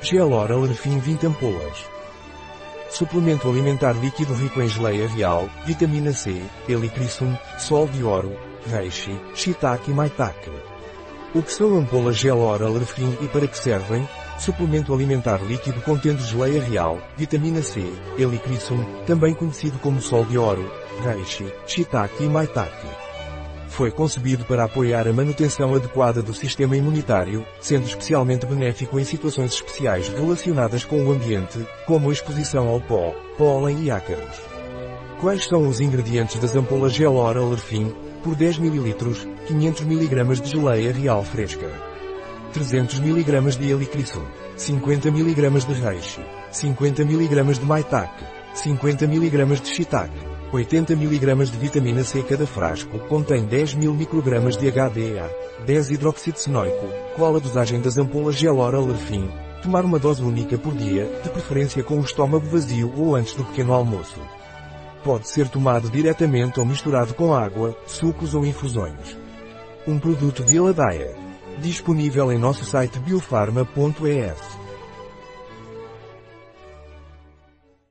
Gel Oral Refin 20 ampolas. Suplemento alimentar líquido rico em geleia real, vitamina C, helicrisum, sol de ouro, reishi, shiitake e maitake. O que são ampolas Gel Oral e para que servem? Suplemento alimentar líquido contendo geleia real, vitamina C, helicrisum, também conhecido como sol de ouro, reishi, shiitake e maitake. Foi concebido para apoiar a manutenção adequada do sistema imunitário, sendo especialmente benéfico em situações especiais relacionadas com o ambiente, como a exposição ao pó, pólen e ácaros. Quais são os ingredientes das ampolas Gel Oral Refin, por 10 ml, 500 mg de geleia real fresca? 300 mg de helicrisum, 50 mg de reishi, 50 mg de maitake, 50 mg de shiitake, 80 mg de vitamina C cada frasco contém 10 mil microgramas de HDA, 10 hidroxidecenoico. Qual a dosagem das ampolas Gel Oral Refin? Tomar uma dose única por dia, de preferência com o estômago vazio ou antes do pequeno almoço. Pode ser tomado diretamente ou misturado com água, sucos ou infusões. Um produto de Eladaia. Disponível em nosso site biofarma.es.